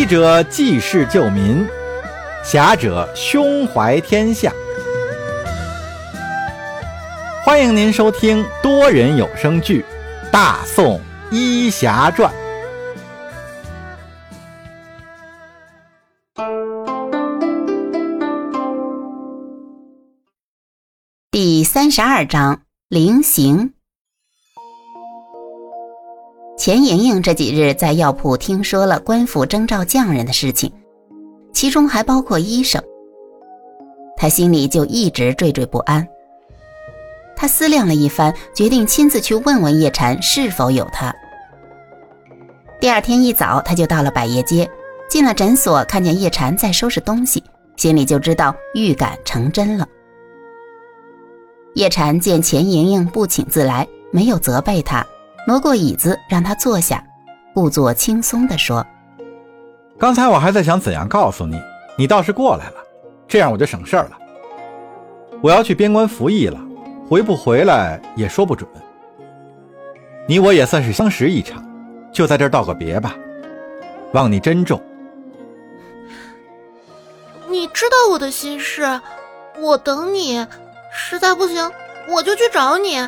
医者济世救民，侠者胸怀天下。欢迎您收听多人有声剧《大宋医侠传》第三十二章：灵行。钱莹莹这几日在药铺听说了官府征召匠人的事情，其中还包括医生。她心里就一直惴惴不安。她思量了一番，决定亲自去问问叶禅是否有他。第二天一早，她就到了百叶街，进了诊所，看见叶禅在收拾东西，心里就知道预感成真了。叶禅见钱莹莹不请自来，没有责备她。挪过椅子，让他坐下，故作轻松地说：“刚才我还在想怎样告诉你，你倒是过来了，这样我就省事儿了。我要去边关服役了，回不回来也说不准。你我也算是相识一场，就在这儿道个别吧，望你珍重。你知道我的心事，我等你，实在不行我就去找你。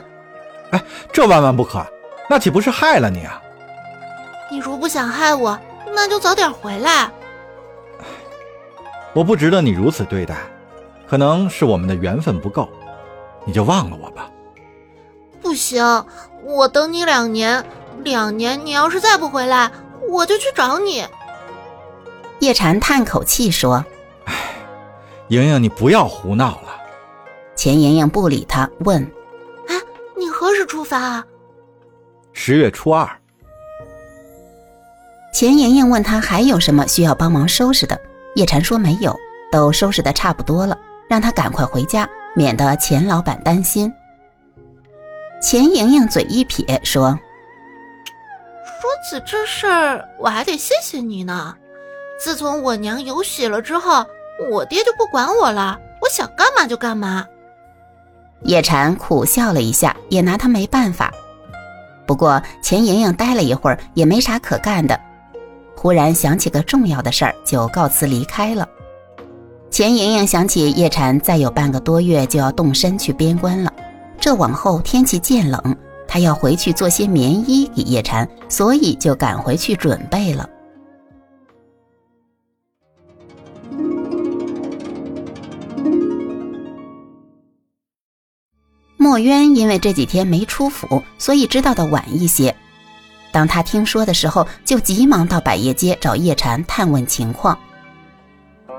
哎，这万万不可。”那岂不是害了你啊？你如不想害我，那就早点回来。我不值得你如此对待，可能是我们的缘分不够，你就忘了我吧。不行，我等你两年，两年你要是再不回来，我就去找你。叶禅叹口气说：“哎，莹莹，你不要胡闹了。”钱莹莹不理他，问：“哎，你何时出发啊？”十月初二，钱莹莹问他还有什么需要帮忙收拾的，叶禅说没有，都收拾的差不多了，让他赶快回家，免得钱老板担心。钱莹莹嘴一撇说：“说起这事儿，我还得谢谢你呢。自从我娘有喜了之后，我爹就不管我了，我想干嘛就干嘛。”叶禅苦笑了一下，也拿他没办法。不过钱莹莹待了一会儿，也没啥可干的，忽然想起个重要的事儿，就告辞离开了。钱莹莹想起叶禅再有半个多月就要动身去边关了，这往后天气渐冷，她要回去做些棉衣给叶禅，所以就赶回去准备了。墨渊因为这几天没出府，所以知道的晚一些。当他听说的时候，就急忙到百叶街找叶禅探问情况。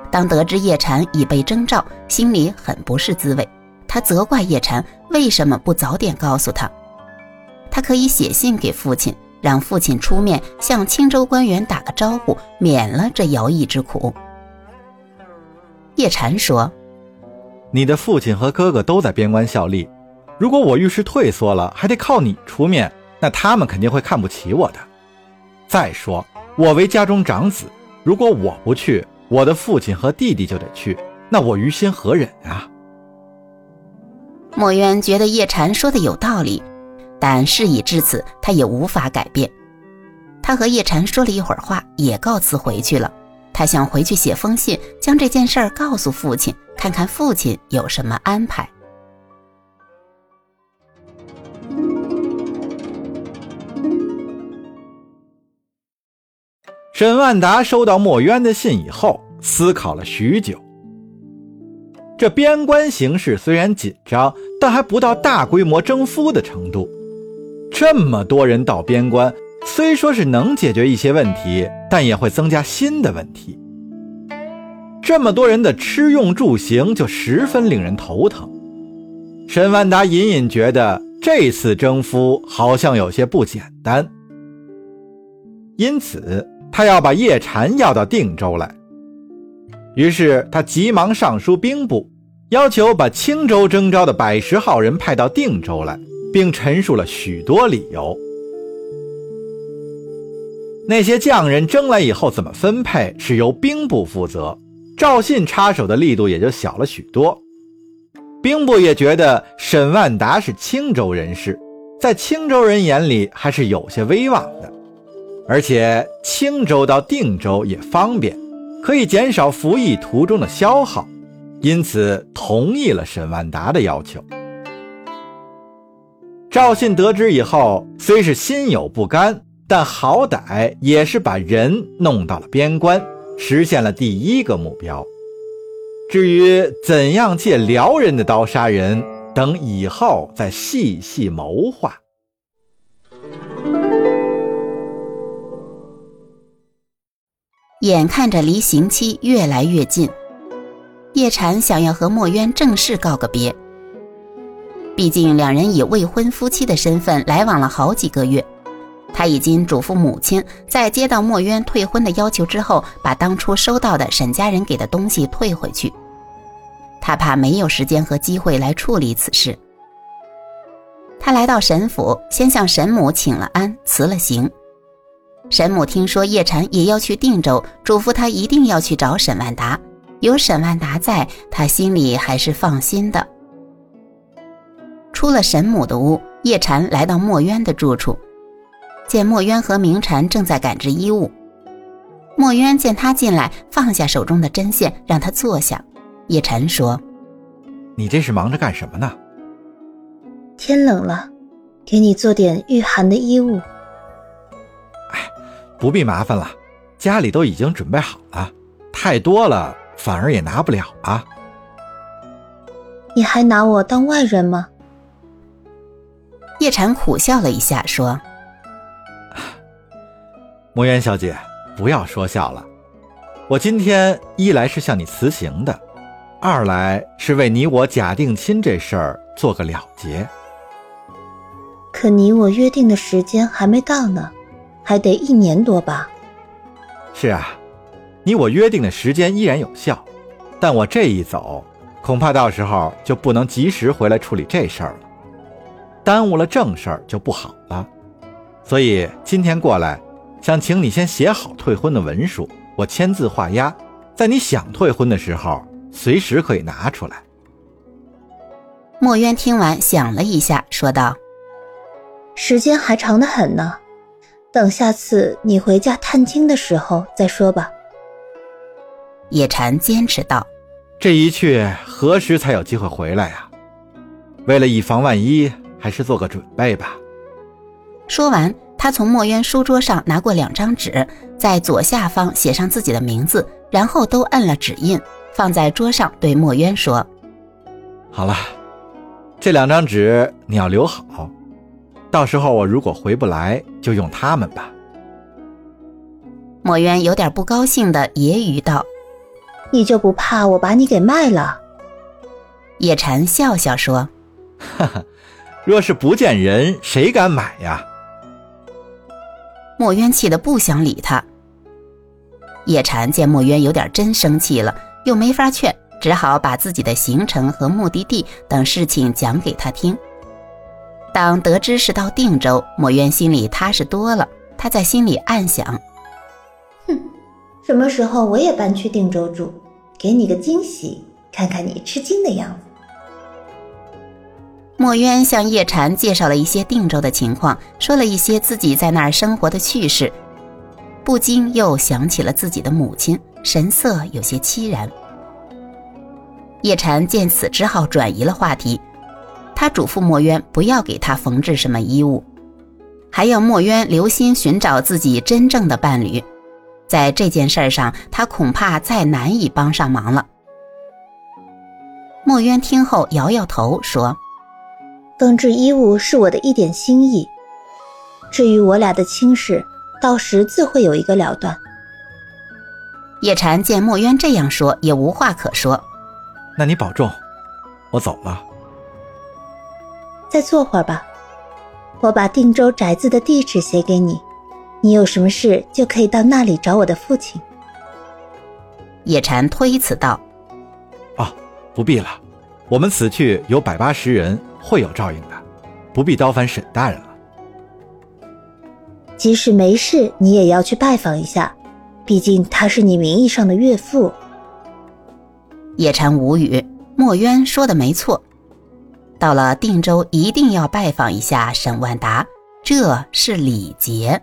当得知叶禅已被征召，心里很不是滋味。他责怪叶禅为什么不早点告诉他。他可以写信给父亲，让父亲出面向青州官员打个招呼，免了这徭役之苦。叶禅说：“你的父亲和哥哥都在边关效力。”如果我遇事退缩了，还得靠你出面，那他们肯定会看不起我的。再说，我为家中长子，如果我不去，我的父亲和弟弟就得去，那我于心何忍啊？墨渊觉得叶禅说的有道理，但事已至此，他也无法改变。他和叶禅说了一会儿话，也告辞回去了。他想回去写封信，将这件事儿告诉父亲，看看父亲有什么安排。沈万达收到墨渊的信以后，思考了许久。这边关形势虽然紧张，但还不到大规模征夫的程度。这么多人到边关，虽说是能解决一些问题，但也会增加新的问题。这么多人的吃用住行就十分令人头疼。沈万达隐隐觉得这次征夫好像有些不简单，因此。他要把叶禅要到定州来，于是他急忙上书兵部，要求把青州征召的百十号人派到定州来，并陈述了许多理由。那些匠人征来以后怎么分配，是由兵部负责，赵信插手的力度也就小了许多。兵部也觉得沈万达是青州人士，在青州人眼里还是有些威望的。而且青州到定州也方便，可以减少服役途中的消耗，因此同意了沈万达的要求。赵信得知以后，虽是心有不甘，但好歹也是把人弄到了边关，实现了第一个目标。至于怎样借辽人的刀杀人，等以后再细细谋划。眼看着离刑期越来越近，叶禅想要和墨渊正式告个别。毕竟两人以未婚夫妻的身份来往了好几个月，他已经嘱咐母亲，在接到墨渊退婚的要求之后，把当初收到的沈家人给的东西退回去。他怕没有时间和机会来处理此事。他来到沈府，先向沈母请了安，辞了行。沈母听说叶禅也要去定州，嘱咐他一定要去找沈万达。有沈万达在，他心里还是放心的。出了沈母的屋，叶禅来到墨渊的住处，见墨渊和明禅正在赶制衣物。墨渊见他进来，放下手中的针线，让他坐下。叶禅说：“你这是忙着干什么呢？”天冷了，给你做点御寒的衣物。不必麻烦了，家里都已经准备好了，太多了反而也拿不了啊。你还拿我当外人吗？叶禅苦笑了一下，说：“墨渊小姐，不要说笑了。我今天一来是向你辞行的，二来是为你我假定亲这事儿做个了结。可你我约定的时间还没到呢。”还得一年多吧。是啊，你我约定的时间依然有效，但我这一走，恐怕到时候就不能及时回来处理这事儿了，耽误了正事儿就不好了。所以今天过来，想请你先写好退婚的文书，我签字画押，在你想退婚的时候，随时可以拿出来。墨渊听完，想了一下，说道：“时间还长得很呢。”等下次你回家探亲的时候再说吧。叶禅坚持道：“这一去何时才有机会回来呀？为了以防万一，还是做个准备吧。”说完，他从墨渊书桌上拿过两张纸，在左下方写上自己的名字，然后都摁了指印，放在桌上，对墨渊说：“好了，这两张纸你要留好。”到时候我如果回不来，就用他们吧。墨渊有点不高兴的揶揄道：“你就不怕我把你给卖了？”叶禅笑笑说：“哈哈，若是不见人，谁敢买呀？”墨渊气得不想理他。叶禅见墨渊有点真生气了，又没法劝，只好把自己的行程和目的地等事情讲给他听。当得知是到定州，墨渊心里踏实多了。他在心里暗想：“哼，什么时候我也搬去定州住，给你个惊喜，看看你吃惊的样子。”墨渊向叶禅介绍了一些定州的情况，说了一些自己在那儿生活的趣事，不禁又想起了自己的母亲，神色有些凄然。叶禅见此，只好转移了话题。他嘱咐墨渊不要给他缝制什么衣物，还要墨渊留心寻找自己真正的伴侣。在这件事上，他恐怕再难以帮上忙了。墨渊听后摇摇头说：“缝制衣物是我的一点心意，至于我俩的亲事，到时自会有一个了断。”叶禅见墨渊这样说，也无话可说。那你保重，我走了。再坐会儿吧，我把定州宅子的地址写给你，你有什么事就可以到那里找我的父亲。叶禅推辞道：“哦，不必了，我们此去有百八十人，会有照应的，不必叨烦沈大人了。即使没事，你也要去拜访一下，毕竟他是你名义上的岳父。”叶禅无语，墨渊说的没错。到了定州，一定要拜访一下沈万达，这是礼节。